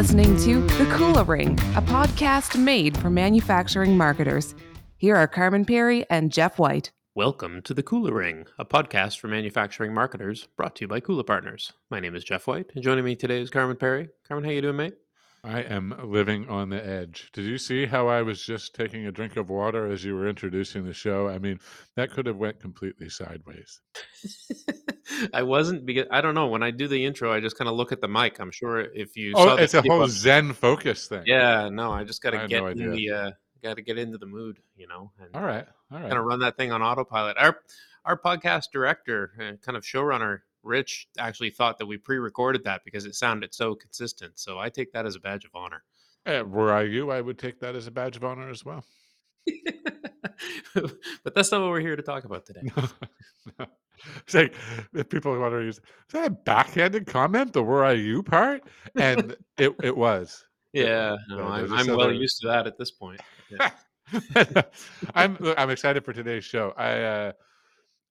listening to The Kula Ring, a podcast made for manufacturing marketers. Here are Carman Pirie and Jeff White. Welcome to the Kula Ring, a podcast for manufacturing marketers brought to you by Kula Partners. My name is Jeff White, and joining me today is Carman Pirie. Carman, how you doing, mate? I am living on the edge. Did you see how I was just taking a drink of water as you were introducing the show? I mean, that could have went completely sideways. I wasn't because I don't know. When I do the intro, I just kind of look at the mic. I'm sure if you Oh, saw it's a whole Zen focus thing. yeah, no, I just got to get no in the uh, got to get into the mood, you know, and All right. All kind of right. run that thing on autopilot. Our our podcast director, uh, kind of showrunner, Rich, actually thought that we pre-recorded that because it sounded so consistent. So I take that as a badge of honor. Uh, were I you, I would take that as a badge of honor as well. but that's not what we're here to talk about today. No. It's like if people want to use is that a backhanded comment, the were I you part? And it, it was. Yeah, no, I'm, I'm well used to that at this point. Yeah. I'm I'm excited for today's show. I uh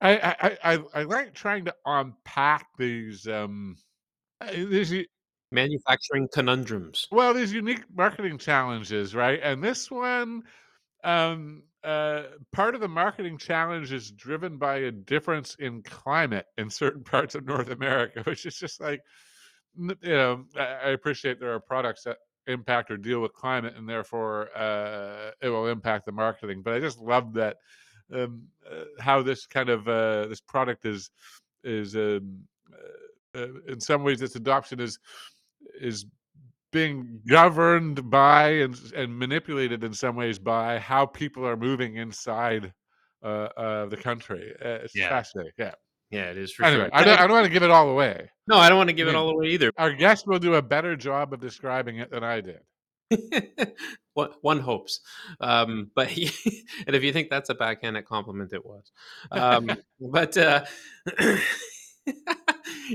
I I I, I- like trying to unpack these um uh, these Manufacturing conundrums. well these unique marketing challenges, right? And this one um uh part of the marketing challenge is driven by a difference in climate in certain parts of North America, which is just like you know, I I appreciate there are products that impact or deal with climate, and therefore uh, it will impact the marketing. But I just love that um, uh, how this kind of uh, this product is is um, uh, uh, in some ways its adoption is is being governed by and and manipulated in some ways by how people are moving inside uh, uh, the country. Uh, it's Yeah. fascinating. Yeah. Yeah, it is for Anyway, sure. I don't, I don't want to give it all away. no, I don't want to give it mean- all away either. Our guest will do a better job of describing it than I did. one, one hopes. Um, but and if you think that's a backhanded compliment, it was. Um, but uh,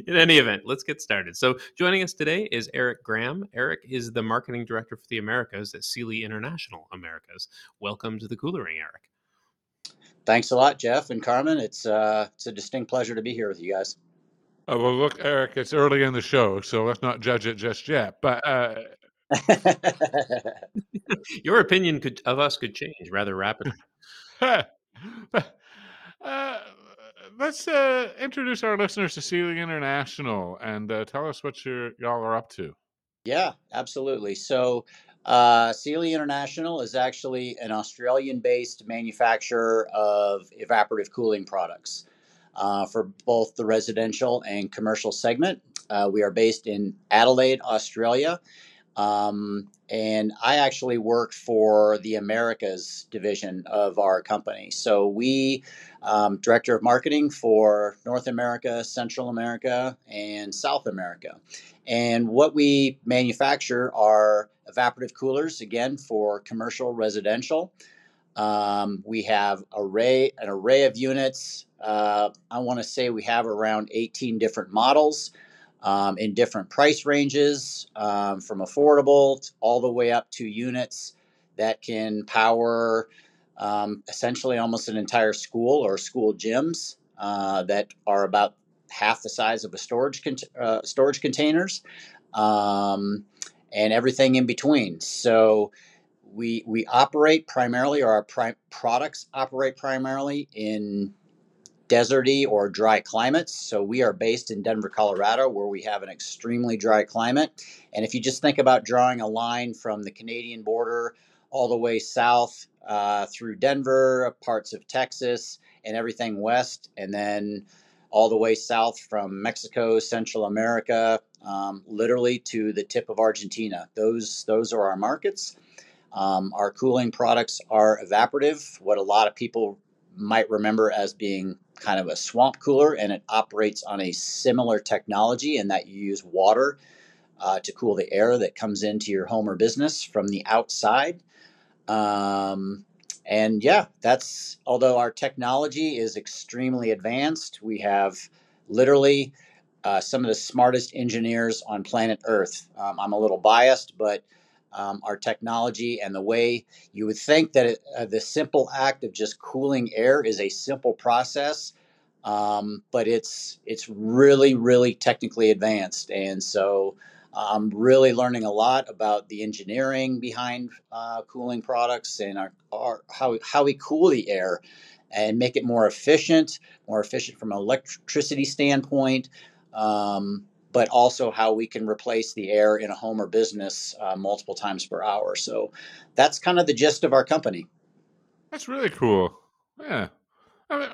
in any event, let's get started. So joining us today is Eric Graham. Eric is the marketing director for the Americas at Seeley International Americas. Welcome to the Kula Ring, Eric. Thanks a lot, Jeff and Carman. It's uh, it's a distinct pleasure to be here with you guys. Oh, well, look, Eric, it's early in the show, so let's not judge it just yet. But uh, Your opinion could of us could change rather rapidly. uh, let's uh, introduce our listeners to Seeley International and uh, tell us what you're, y'all are up to. yeah, absolutely. So, uh, Seeley International is actually an Australian-based manufacturer of evaporative cooling products uh, for both the residential and commercial segment. Uh, we are based in Adelaide, Australia. Um, and I actually work for the Americas division of our company. So we, um, director of marketing for North America, Central America, and South America. And what we manufacture are evaporative coolers, again for commercial, residential. Um, we have array an array of units. Uh, I want to say we have around 18 different models um, in different price ranges, um, from affordable all the way up to units that can power um, essentially almost an entire school or school gyms uh, that are about half the size of a storage cont- uh, storage containers, um, and everything in between. So. We, we operate primarily, or our pri- products operate primarily in deserty or dry climates. So we are based in Denver, Colorado, where we have an extremely dry climate. And if you just think about drawing a line from the Canadian border all the way south uh, through Denver, parts of Texas, and everything west, and then all the way south from Mexico, Central America, um, literally to the tip of Argentina. Those those are our markets. Um, our cooling products are evaporative, what a lot of people might remember as being kind of a swamp cooler, and it operates on a similar technology in that you use water uh, to cool the air that comes into your home or business from the outside. Um, and yeah, that's although our technology is extremely advanced, we have literally uh, some of the smartest engineers on planet Earth. Um, I'm a little biased, but um, our technology and the way you would think that it, uh, the simple act of just cooling air is a simple process, um, but it's it's really really technically advanced, and so I'm really learning a lot about the engineering behind uh, cooling products and our, our, how, how we cool the air and make it more efficient, more efficient from an electricity standpoint, um, but also how we can replace the air in a home or business uh, multiple times per hour. So that's kind of the gist of our company. That's really cool. Yeah. I,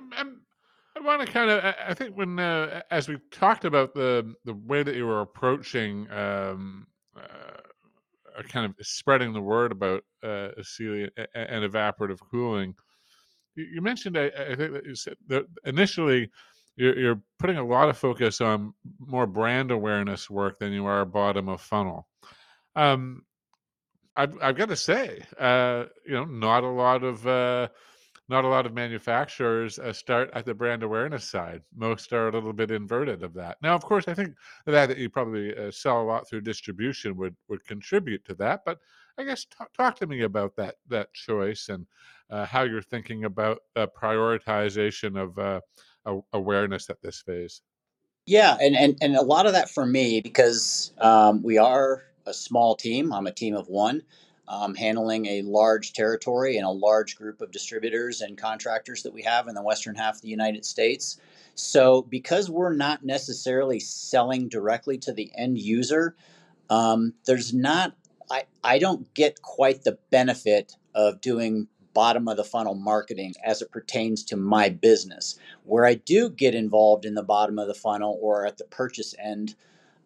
I want to kind of. I think when uh, as we talked about the the way that you were approaching um, uh, kind of spreading the word about uh, and evaporative cooling, you, you mentioned I, I, think that you said that initially you're, you're, putting a lot of focus on more brand awareness work than you are bottom of funnel. Um, I've, I've got to say, uh, you know, not a lot of uh, not a lot of manufacturers uh, start at the brand awareness side. Most are a little bit inverted of that. Now, of course, I think that, you probably uh, sell a lot through distribution would would contribute to that. But I guess talk, talk to me about that that choice and uh, how you're thinking about prioritization of uh, awareness at this phase. Yeah, and, and and a lot of that for me because um, we are a small team. I'm a team of one um, handling a large territory and a large group of distributors and contractors that we have in the western half of the United States. So, because we're not necessarily selling directly to the end user, um, there's not, I, I don't get quite the benefit of doing bottom of the funnel marketing as it pertains to my business. Where I do get involved in the bottom of the funnel or at the purchase end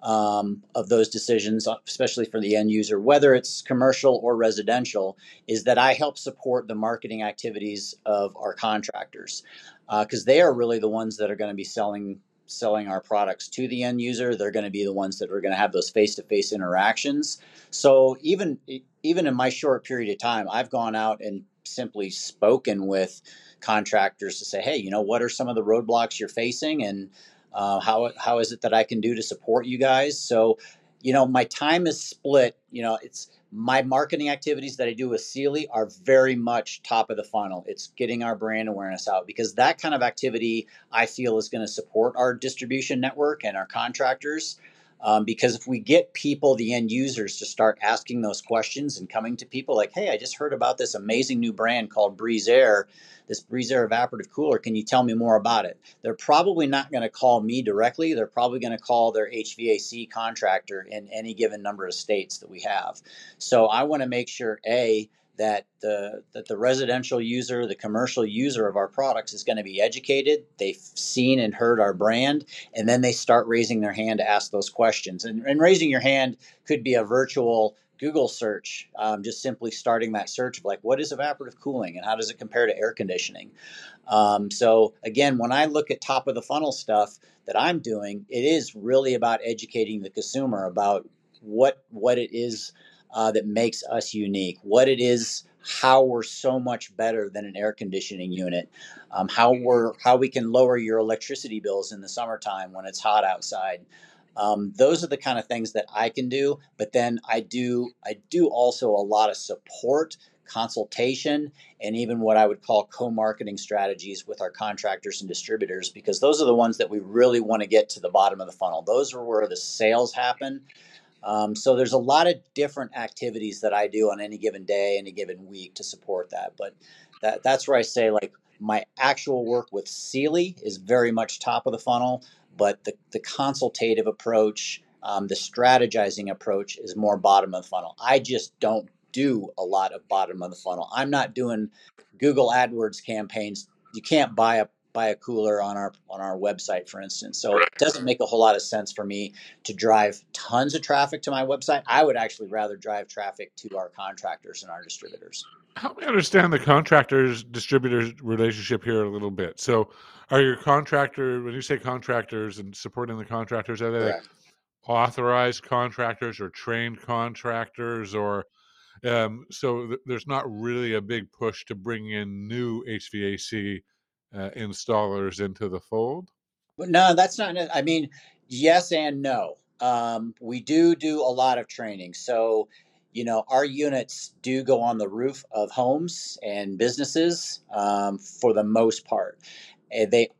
um, of those decisions, uh, especially for the end user, whether it's commercial or residential, is that I help support the marketing activities of our contractors because uh, they are really the ones that are going to be selling selling our products to the end user. They're going to be the ones that are going to have those face to face interactions. So even even in my short period of time, I've gone out and simply spoken with contractors to say, hey, you know, what are some of the roadblocks you're facing and uh, how how is it that I can do to support you guys? So, you know, my time is split. You know, it's my marketing activities that I do with Seeley are very much top of the funnel. It's getting our brand awareness out because that kind of activity I feel is going to support our distribution network and our contractors. Um, because if we get people, the end users, to start asking those questions and coming to people like, hey, I just heard about this amazing new brand called Breezair, this Breezair evaporative cooler. Can you tell me more about it? They're probably not going to call me directly. They're probably going to call their HVAC contractor in any given number of states that we have. So I want to make sure, A, that the that the residential user, the commercial user of our products is going to be educated. They've seen and heard our brand, and then they start raising their hand to ask those questions. And, and raising your hand could be a virtual Google search, um, just simply starting that search of like, what is evaporative cooling and how does it compare to air conditioning? Um, so again, when I look at top of the funnel stuff that I'm doing, it is really about educating the consumer about what what it is uh, that makes us unique, what it is, how we're so much better than an air conditioning unit, um, how we're how we can lower your electricity bills in the summertime when it's hot outside. Um, those are the kind of things that I can do. But then I do I do also a lot of support, consultation, and even what I would call co-marketing strategies with our contractors and distributors because those are the ones that we really want to get to the bottom of the funnel. Those are where the sales happen. Um, so there's a lot of different activities that I do on any given day, any given week to support that. But that that's where I say like my actual work with Seeley is very much top of the funnel, but the, the consultative approach, um, the strategizing approach is more bottom of the funnel. I just don't do a lot of bottom of the funnel. I'm not doing Google AdWords campaigns. You can't buy a buy a cooler on our on our website, for instance. So it doesn't make a whole lot of sense for me to drive tons of traffic to my website. I would actually rather drive traffic to our contractors and our distributors. Help me understand the contractors distributors relationship here a little bit. So, are your contractor when you say contractors and supporting the contractors, are they Correct. authorized contractors or trained contractors or um, so th- there's not really a big push to bring in new HVAC uh, installers into the fold? No, that's not. I mean, yes and no. Um, we do do a lot of training. So, you know, our units do go on the roof of homes and businesses um, for the most part. And they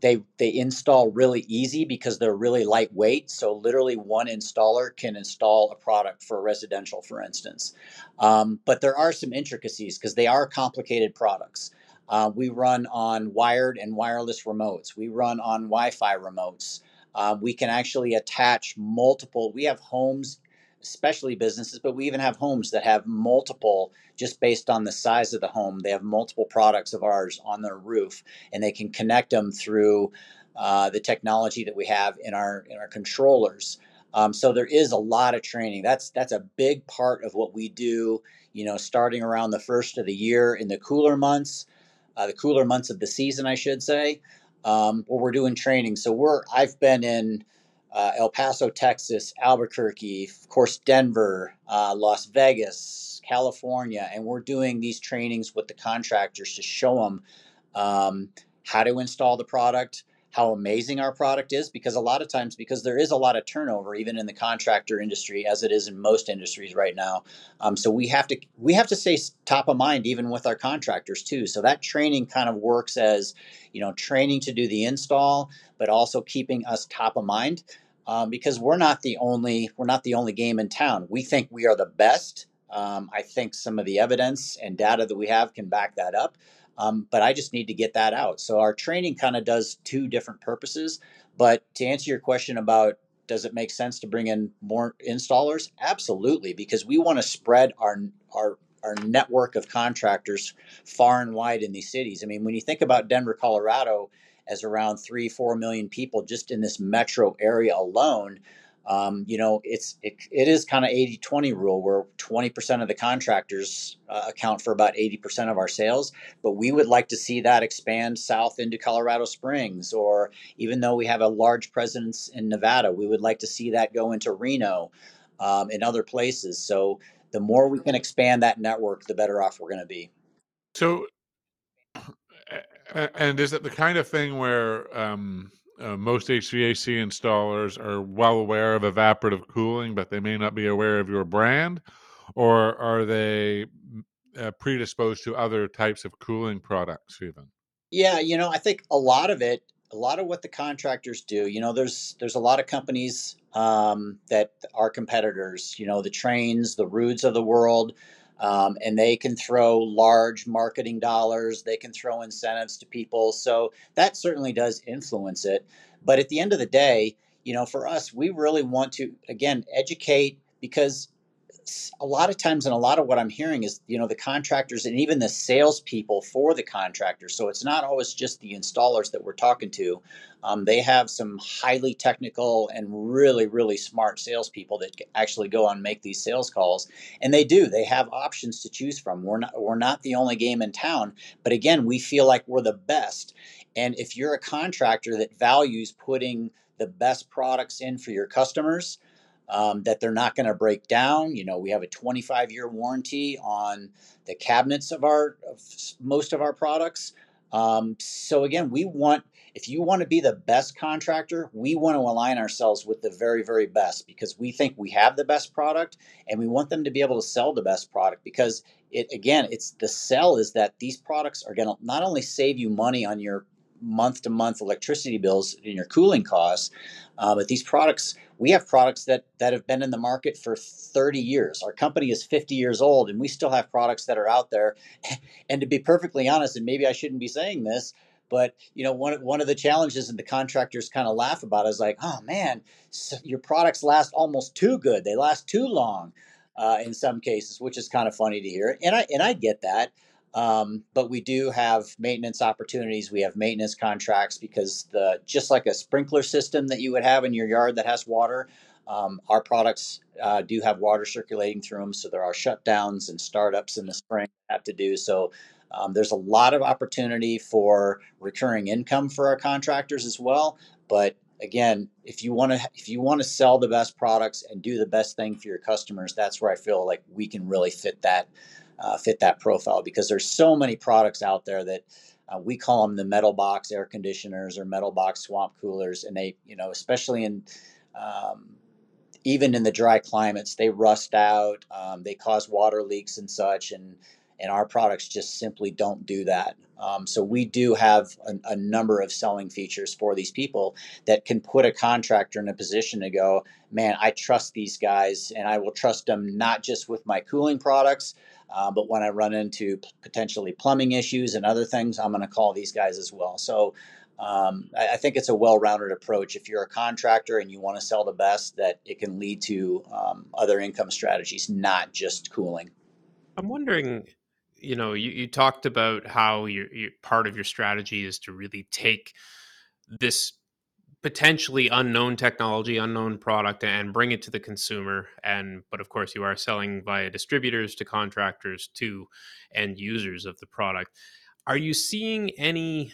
they they install really easy because they're really lightweight. So literally one installer can install a product for residential, for instance. Um, but there are some intricacies because they are complicated products. Uh, we run on wired and wireless remotes. We run on Wi-Fi remotes. Uh, we can actually attach multiple. We have homes especially businesses, but we even have homes that have multiple, just based on the size of the home, they have multiple products of ours on their roof, and they can connect them through uh, the technology that we have in our in our controllers. Um, so there is a lot of training. That's that's a big part of what we do. You know, starting around the first of the year in the cooler months, uh, the cooler months of the season, I should say, um, where we're doing training. So we're I've been in uh, El Paso, Texas, Albuquerque, of course, Denver, uh, Las Vegas, California, and we're doing these trainings with the contractors to show them um, how to install the product, how amazing our product is, because a lot of times, because there is a lot of turnover, even in the contractor industry, as it is in most industries right now. Um, so we have to we have to stay top of mind, even with our contractors too. So that training kind of works as you know training to do the install, but also keeping us top of mind um, because we're not the only we're not the only game in town. We think we are the best. Um, I think some of the evidence and data that we have can back that up. Um, but I just need to get that out. So our training kind of does two different purposes. But to answer your question about does it make sense to bring in more installers? Absolutely, because we want to spread our our our network of contractors far and wide in these cities. I mean, when you think about Denver, Colorado, as around three, four million people just in this metro area alone. Um, you know, it's it, it is kind of 80 20 rule where 20% of the contractors uh, account for about 80% of our sales. But we would like to see that expand south into Colorado Springs, or even though we have a large presence in Nevada, we would like to see that go into Reno um, and other places. So the more we can expand that network, the better off we're going to be. So and is it the kind of thing where um, uh, most HVAC installers are well aware of evaporative cooling, but they may not be aware of your brand, or are they uh, predisposed to other types of cooling products even? Yeah, you know, I think a lot of it, a lot of what the contractors do, you know, there's there's a lot of companies um, that are competitors. You know, the Tranes, the Ruuds of the world um, and they can throw large marketing dollars, they can throw incentives to people. So that certainly does influence it. But at the end of the day, you know, for us, we really want to, again, educate because a lot of times and a lot of what I'm hearing is, you know, the contractors and even the salespeople for the contractors. So it's not always just the installers that we're talking to. Um, they have some highly technical and really, really smart salespeople that actually go on make these sales calls, and they do. They have options to choose from. We're not we're not the only game in town, but again, we feel like we're the best. And if you're a contractor that values putting the best products in for your customers, um, that they're not going to break down. You know, we have a 25 year warranty on the cabinets of our of most of our products. Um, so again, we want if you want to be the best contractor, we want to align ourselves with the very very best because we think we have the best product and we want them to be able to sell the best product because it again, it's the sell is that these products are going to not only save you money on your month to month electricity bills and your cooling costs. Uh, but these products, we have products that that have been in the market for 30 years. Our company is 50 years old, and we still have products that are out there. and to be perfectly honest, and maybe I shouldn't be saying this, but you know, one one of the challenges and the contractors kind of laugh about is like, oh man, so your products last almost too good. They last too long. Uh, in some cases, which is kind of funny to hear, and I and I get that. Um, but we do have maintenance opportunities. We have maintenance contracts because the just like a sprinkler system that you would have in your yard that has water, um, our products uh, do have water circulating through them. So there are shutdowns and startups in the spring have to do. So um, there's a lot of opportunity for recurring income for our contractors as well. But again, if you want to if you want to sell the best products and do the best thing for your customers, that's where I feel like we can really fit that uh, fit that profile because there's so many products out there that uh, we call them the metal box air conditioners or metal box swamp coolers, and they, you know, especially in um, even in the dry climates, they rust out, um, they cause water leaks and such, and and our products just simply don't do that. Um, so we do have a, a, number of selling features for these people that can put a contractor in a position to go, man, I trust these guys, and I will trust them not just with my cooling products, uh, but when I run into potentially plumbing issues and other things, I'm going to call these guys as well. So um, I, I, think it's a well-rounded approach. If you're a contractor and you want to sell the best, that it can lead to um, other income strategies, not just cooling. I'm wondering, you know, you, you talked about how your, your part of your strategy is to really take this potentially unknown technology, unknown product, and bring it to the consumer. And but of course, you are selling via distributors to contractors to end users of the product. Are you seeing any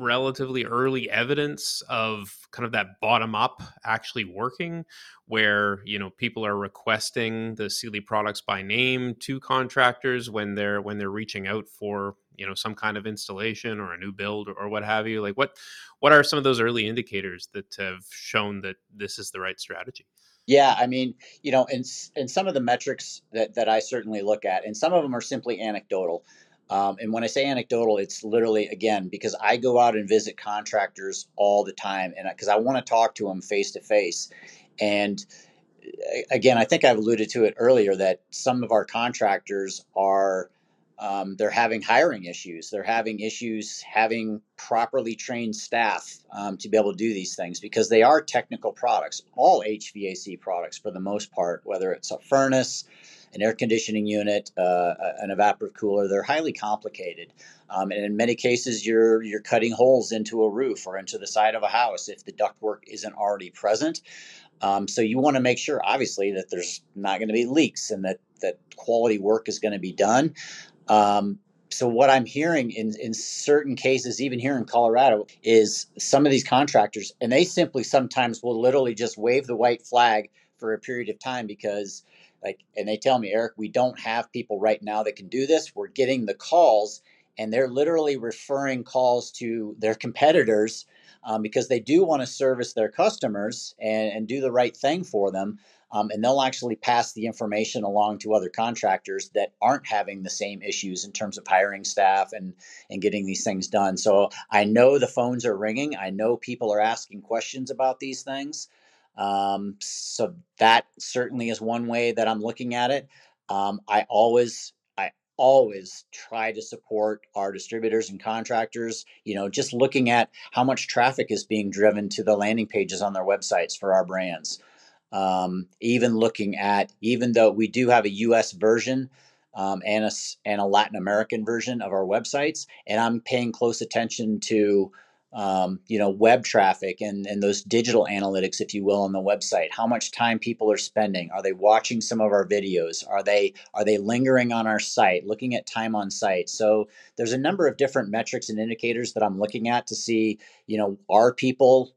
relatively early evidence of kind of that bottom up actually working where you know people are requesting the Seeley products by name to contractors when they're when they're reaching out for you know some kind of installation or a new build or, or what have you like what what are some of those early indicators that have shown that this is the right strategy yeah, I mean, you know, and and some of the metrics that that I certainly look at, and some of them are simply anecdotal. Um, and when I say anecdotal, it's literally again because I go out and visit contractors all the time, and because I want to talk to them face to face. And again, I think I've alluded to it earlier that some of our contractors are um, they're having hiring issues. They're having issues having properly trained staff um, to be able to do these things because they are technical products. All HVAC products, for the most part, whether it's a furnace, an air conditioning unit, uh, an evaporative cooler. They're highly complicated, um, and in many cases, you're you're cutting holes into a roof or into the side of a house if the ductwork isn't already present. Um, so you want to make sure, obviously, that there's not going to be leaks and that that quality work is going to be done. Um, so what I'm hearing in in certain cases, even here in Colorado, is some of these contractors, and they simply sometimes will literally just wave the white flag for a period of time because like and they tell me eric we don't have people right now that can do this. We're getting the calls and they're literally referring calls to their competitors um, because they do want to service their customers and, and do the right thing for them um, and they'll actually pass the information along to other contractors that aren't having the same issues in terms of hiring staff and and getting these things done so i know the phones are ringing i know people are asking questions about these things um, so that certainly is one way that I'm looking at it. Um, I always, I always try to support our distributors and contractors. You know, just looking at how much traffic is being driven to the landing pages on their websites for our brands. Um, even looking at, even though we do have a U.S. version um, and a and a Latin American version of our websites, and I'm paying close attention to um, you know web traffic and and those digital analytics if you will on the website. How much time people are spending. Are they watching some of our videos? Are they are they lingering on our site looking at time on site? So there's a number of different metrics and indicators that i'm looking at to see you know are people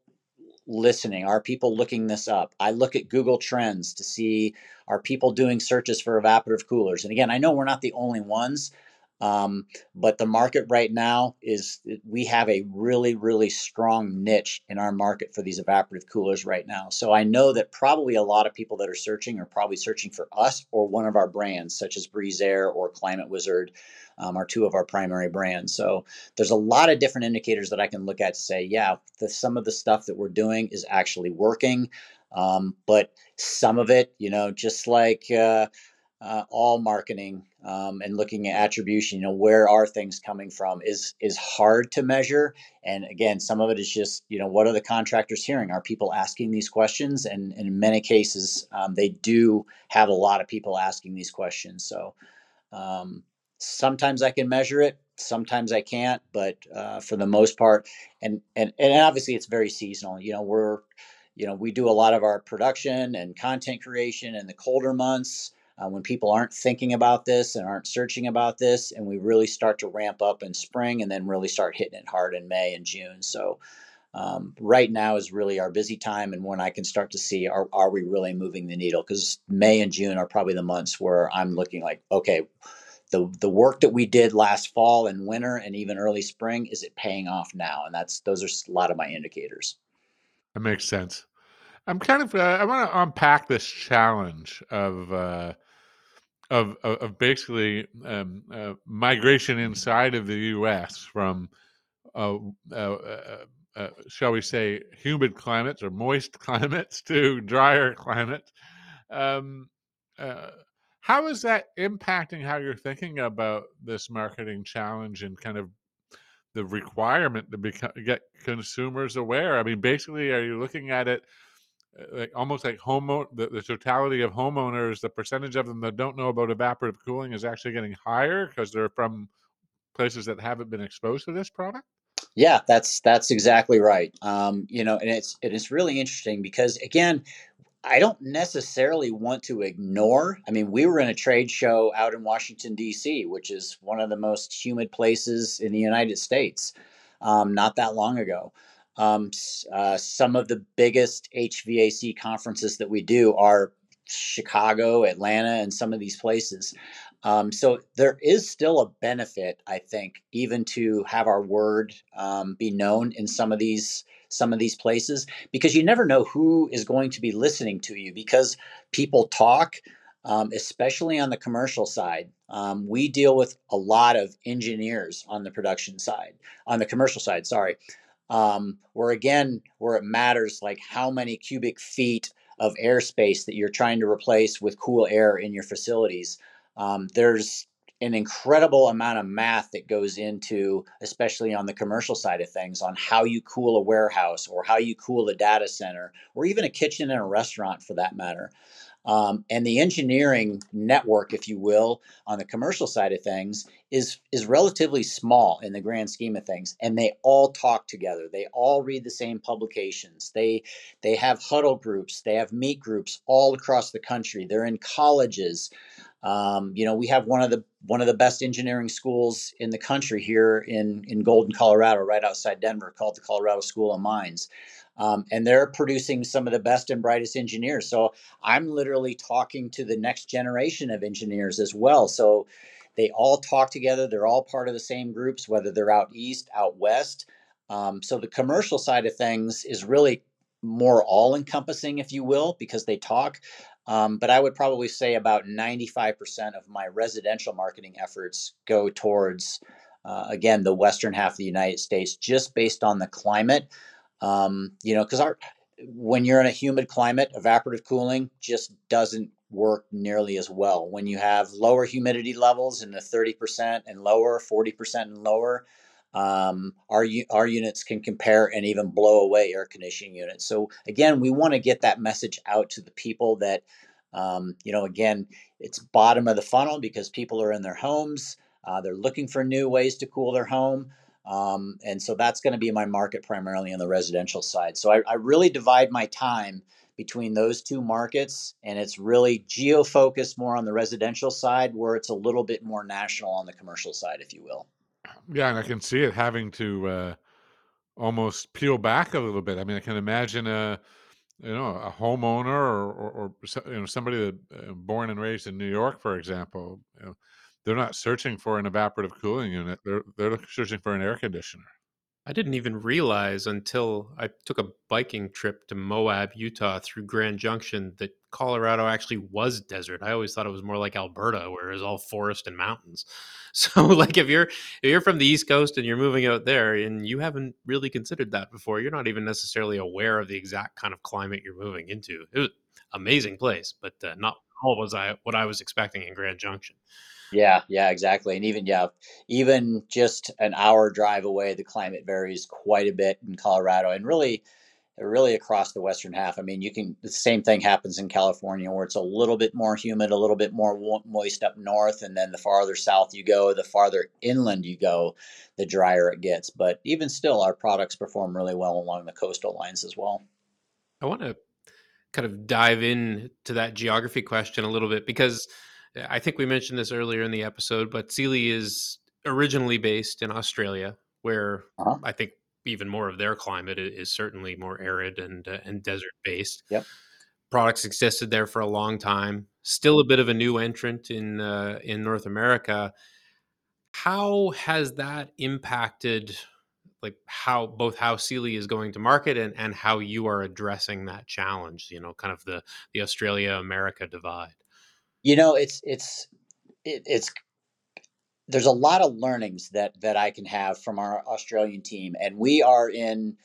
listening? Are people looking this up? I look at google trends to see are people doing searches for evaporative coolers? And again i know we're not the only ones um, but the market right now is we have a really, really strong niche in our market for these evaporative coolers right now. So I know that probably a lot of people that are searching are probably searching for us or one of our brands, such as Breezair or Climate Wizard, um, are two of our primary brands. So there's a lot of different indicators that I can look at to say, yeah, the, some of the stuff that we're doing is actually working. Um, but some of it, you know, just like uh, uh, all marketing um, and looking at attribution, you know, where are things coming from is is hard to measure. And again, some of it is just, you know, what are the contractors hearing? Are people asking these questions? And, and in many cases, um, they do have a lot of people asking these questions. So um, sometimes I can measure it, sometimes I can't. But uh, for the most part, and and and obviously, it's very seasonal. You know, we're you know we do a lot of our production and content creation in the colder months uh, when people aren't thinking about this and aren't searching about this, and we really start to ramp up in spring and then really start hitting it hard in May and June. So, um, right now is really our busy time and when I can start to see are, are we really moving the needle? Because May and June are probably the months where I'm looking like, okay, the the work that we did last fall and winter and even early spring is it paying off now? And that's those are a lot of my indicators. That makes sense. I'm kind of uh, I want to unpack this challenge of uh, of of, of basically um, uh, migration inside of the U.S. from uh, uh, uh, uh, shall we say humid climates or moist climates to drier climates. Um, how is that impacting how you're thinking about this marketing challenge and kind of the requirement to become, get consumers aware? I mean, basically, are you looking at it? Like almost like home the, the totality of homeowners the percentage of them that don't know about evaporative cooling is actually getting higher because they're from places that haven't been exposed to this product yeah that's that's exactly right um, you know and it's it is really interesting because again I don't necessarily want to ignore. I mean, we were in a trade show out in Washington, D.C., which is one of the most humid places in the United States, um, not that long ago. Um, uh, some of the biggest HVAC conferences that we do are Chicago, Atlanta, and some of these places. Um, so there is still a benefit, I think, even to have our word um, be known in some of these some of these places because you never know who is going to be listening to you because people talk. Um, especially on the commercial side. Um, we deal with a lot of engineers on the production side, on the commercial side, sorry um, where again, where it matters like how many cubic feet of airspace that you're trying to replace with cool air in your facilities. Um, there's an incredible amount of math that goes into, especially on the commercial side of things, on how you cool a warehouse or how you cool a data center or even a kitchen in a restaurant for that matter. Um, and the engineering network, if you will, on the commercial side of things is is relatively small in the grand scheme of things. And they all talk together. They all read the same publications. They they have huddle groups. They have meet groups all across the country. They're in colleges. Um, you know, we have one of the one of the best engineering schools in the country here in in Golden, Colorado, right outside Denver, called the Colorado School of Mines. Um, and they're producing some of the best and brightest engineers. So I'm literally talking to the next generation of engineers as well. So they all talk together. They're all part of the same groups, whether they're out east, out west. Um, so the commercial side of things is really more all encompassing, if you will, because they talk. Um, but I would probably say about 95% of my residential marketing efforts go towards, uh, again, the western half of the United States, just based on the climate. Um, you know, because our when you're in a humid climate, evaporative cooling just doesn't work nearly as well. When you have lower humidity levels in the 30% and lower, 40% and lower, um, our our units can compare and even blow away air conditioning units. So again, we want to get that message out to the people that um, you know. Again, it's bottom of the funnel because people are in their homes. Uh, they're looking for new ways to cool their home. Um, and so that's going to be my market primarily on the residential side. So I, I really divide my time between those two markets, and it's really geo focused more on the residential side, where it's a little bit more national on the commercial side, if you will. Yeah, and I can see it having to uh, almost peel back a little bit. I mean, I can imagine a you know a homeowner or, or, or you know somebody that uh, born and raised in New York, for example. You know, they're not searching for an evaporative cooling unit. They're they're searching for an air conditioner. I didn't even realize until I took a biking trip to Moab, Utah through Grand Junction that Colorado actually was desert. I always thought it was more like Alberta where it's all forest and mountains. So like if you're if you're from the East Coast and you're moving out there and you haven't really considered that before, you're not even necessarily aware of the exact kind of climate you're moving into. It was amazing place, but uh, not all was I what I was expecting in Grand Junction. Yeah, yeah, exactly. And even yeah, even just an hour drive away, the climate varies quite a bit in Colorado and really really across the western half. I mean, you can the same thing happens in California where it's a little bit more humid, a little bit more moist up north and then the farther south you go, the farther inland you go, the drier it gets. But even still our products perform really well along the coastal lines as well. I want to kind of dive in to that geography question a little bit because I think we mentioned this earlier in the episode, but Seeley is originally based in Australia, where uh-huh. I think even more of their climate is certainly more arid and uh, and desert based. Yep. Products existed there for a long time. Still a bit of a new entrant in uh, in North America. How has that impacted like how both how Seeley is going to market and, and how you are addressing that challenge, you know, kind of the the Australia America divide? You know, it's it's it, it's there's a lot of learnings that that I can have from our Australian team, and we are in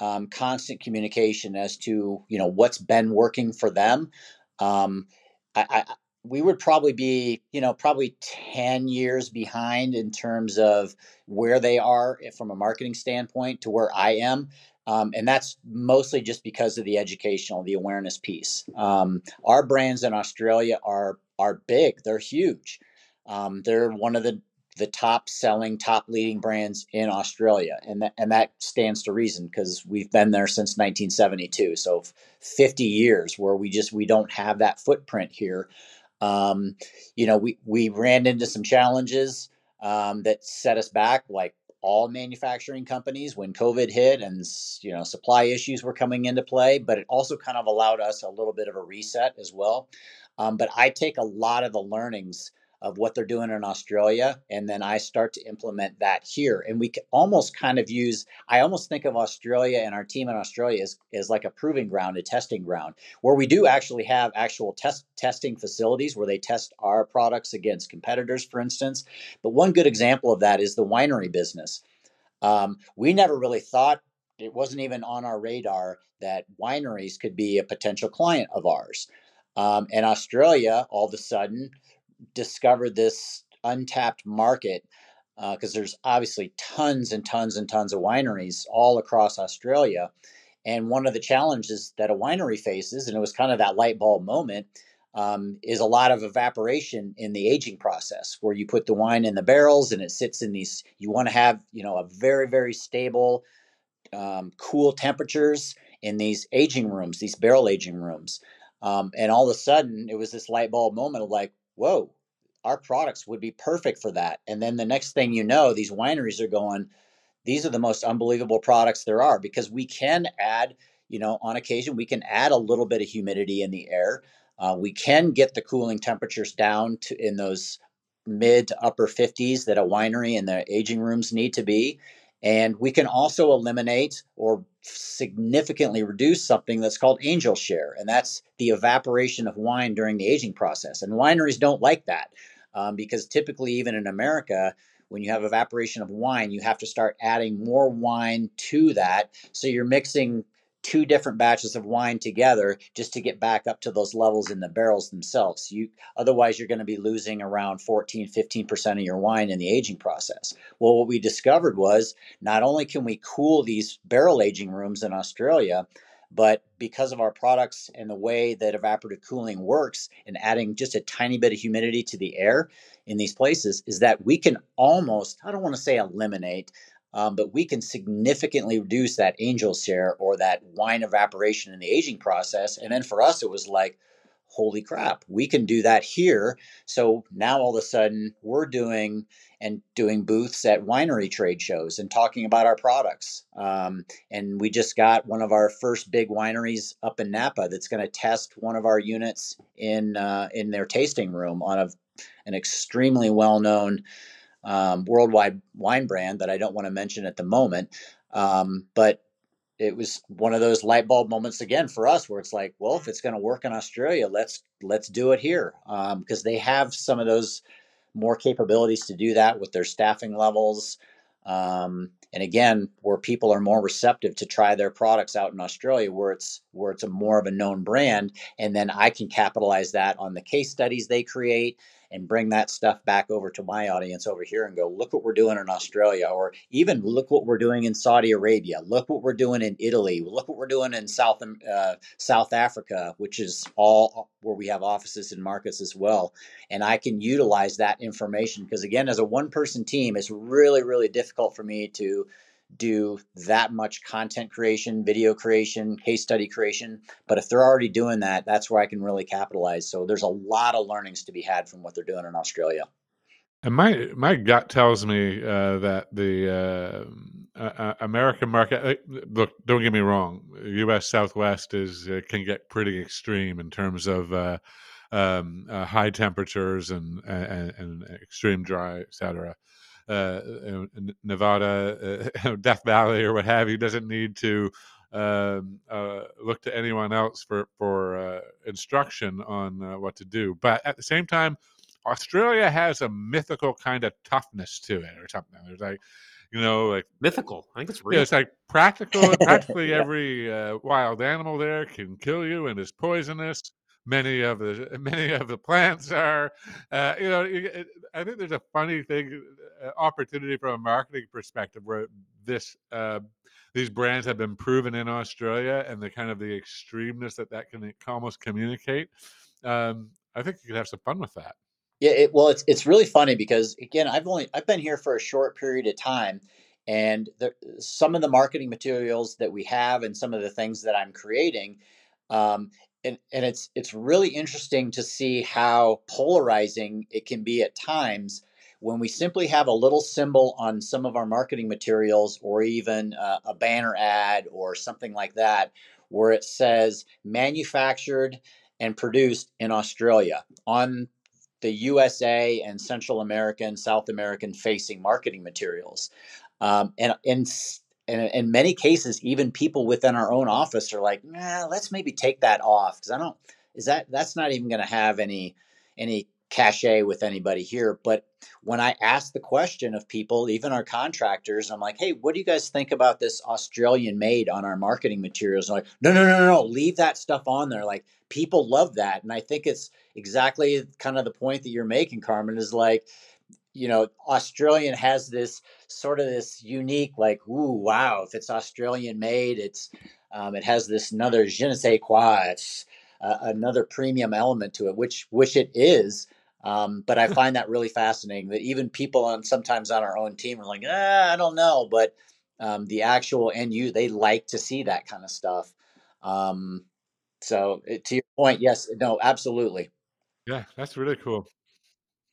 um, constant communication as to you know what's been working for them. Um, I, I, we would probably be you know probably 10 years behind in terms of where they are eh, from a marketing standpoint to where i am um, and that's mostly just because of the educational the awareness piece um, our brands in australia are are big they're huge um, they're one of the the top selling, top leading brands in Australia, and that and that stands to reason because we've been there since 1972. So 50 years where we just we don't have that footprint here. Um, you know, we we ran into some challenges um, that set us back, like all manufacturing companies when COVID hit and you know supply issues were coming into play. But it also kind of allowed us a little bit of a reset as well. Um, but I take a lot of the learnings of what they're doing in Australia, and then I start to implement that here. And we almost kind of use, I almost think of Australia and our team in Australia as, as like a proving ground, a testing ground, where we do actually have actual test testing facilities where they test our products against competitors, for instance. But one good example of that is the winery business. Um, we never really thought it wasn't even on our radar that wineries could be a potential client of ours. Um, and Australia, all of a sudden, discovered this untapped market because uh, there's obviously tons and tons and tons of wineries all across Australia. And one of the challenges that a winery faces, and it was kind of that light bulb moment, um, is a lot of evaporation in the aging process where you put the wine in the barrels and it sits in these, you want to have, you know, a very, very stable, um, cool temperatures in these aging rooms, these barrel aging rooms. Um, and all of a sudden, it was this light bulb moment of like, whoa, our products would be perfect for that. And then the next thing you know, these wineries are going, these are the most unbelievable products there are because we can add, you know, on occasion, we can add a little bit of humidity in the air. Uh, we can get the cooling temperatures down to in those mid to upper 50s that a winery and the aging rooms need to be. And we can also eliminate or significantly reduce something that's called angel share, and that's the evaporation of wine during the aging process. And wineries don't like that um, because typically, even in America, when you have evaporation of wine, you have to start adding more wine to that. So you're mixing two different batches of wine together just to get back up to those levels in the barrels themselves. You otherwise you're going to be losing around 14 15% of your wine in the aging process. Well, what we discovered was not only can we cool these barrel aging rooms in Australia, but because of our products and the way that evaporative cooling works and adding just a tiny bit of humidity to the air in these places is that we can almost, I don't want to say eliminate, um, but we can significantly reduce that angel share or that wine evaporation in the aging process. And then for us, it was like, holy crap, we can do that here. So now all of a sudden we're doing and doing booths at winery trade shows and talking about our products. Um, and we just got one of our first big wineries up in Napa that's going to test one of our units in uh, in their tasting room on a, an extremely well known um, worldwide wine brand that I don't want to mention at the moment. Um, but it was one of those light bulb moments again for us where it's like well if it's going to work in australia let's let's do it here because um, they have some of those more capabilities to do that with their staffing levels um, and again where people are more receptive to try their products out in australia where it's where it's a more of a known brand and then i can capitalize that on the case studies they create and bring that stuff back over to my audience over here and go, look what we're doing in Australia, or even look what we're doing in Saudi Arabia, look what we're doing in Italy, look what we're doing in South uh, South Africa, which is all where we have offices and markets as well. And I can utilize that information because again, as a one person team, it's really really difficult for me to do that much content creation, video creation, case study creation. But if they're already doing that, that's where I can really capitalize. So there's a lot of learnings to be had from what they're doing in Australia. And my my gut tells me uh, that the uh, uh, American market. Uh, look, don't get me wrong. U.S. Southwest is uh, can get pretty extreme in terms of uh, um, high temperatures and, and, and extreme dry, etc uh, Nevada, uh, Death Valley, or what have you, doesn't need to um, uh, look to anyone else for for uh, instruction on uh, what to do. But at the same time, Australia has a mythical kind of toughness to it, or something. There's like, you know, like mythical. I think it's yeah, real. it's like practical. Practically Yeah. every uh, wild animal there can kill you and is poisonous. Many of the many of the plants are, uh, you know. I think there's a funny thing, uh, opportunity from a marketing perspective where this uh, these brands have been proven in Australia and the kind of the extremeness that that can almost communicate. Um, I think you could have some fun with that. Yeah, it, well, it's it's really funny because again, I've only I've been here for a short period of time, and the, some of the marketing materials that we have and some of the things that I'm creating, um, and and it's it's really interesting to see how polarizing it can be at times when we simply have a little symbol on some of our marketing materials or even uh, a banner ad or something like that where it says manufactured and produced in Australia on the USA and Central American, South American facing marketing materials. Um, and s- and in many cases, even people within our own office are like, nah, let's maybe take that off because I don't, is that, that's not even going to have any, any cachet with anybody here. But when I ask the question of people, even our contractors, I'm like, hey, what do you guys think about this Australian made on our marketing materials? And like, no, no, no, no, no, leave that stuff on there. Like people love that. And I think it's, exactly kind of the point that you're making, Carman, is like, you know, Australian has this sort of this unique, like, ooh, wow, if it's Australian made, it's um, it has this another je ne sais quoi, it's uh, another premium element to it, which which it is. Um, but I find that really fascinating that even people on sometimes on our own team are like, ah, I don't know, but um, the actual end you they like to see that kind of stuff. Um, so it, to your point, yes, no, absolutely. Yeah, that's really cool.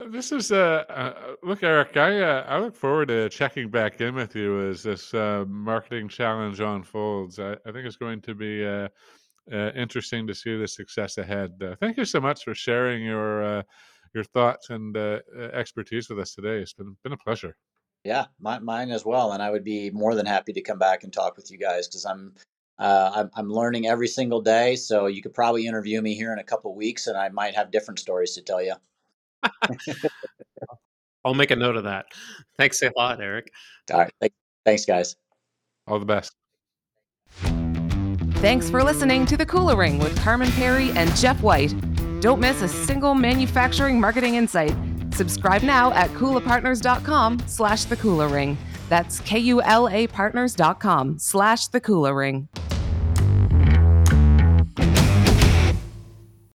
This is uh, uh look, Eric. I uh, I look forward to checking back in with you as this uh, marketing challenge unfolds. I, I think it's going to be uh, uh, interesting to see the success ahead. Uh, thank you so much for sharing your uh, your thoughts and uh, uh, expertise with us today. It's been been a pleasure. Yeah, my, mine as well. And I would be more than happy to come back and talk with you guys because I'm, uh, I'm I'm learning every single day. So you could probably interview me here in a couple weeks, and I might have different stories to tell you. I'll make a note of that. Thanks a lot, Eric. All right, thanks, guys. All the best. Thanks for listening to The Kula Ring with Carman Pirie and Jeff White. Don't miss a single manufacturing marketing insight. Subscribe now at kulapartners.com slash the Kula Ring. That's K-U-L-A partners.com slash the Kula Ring.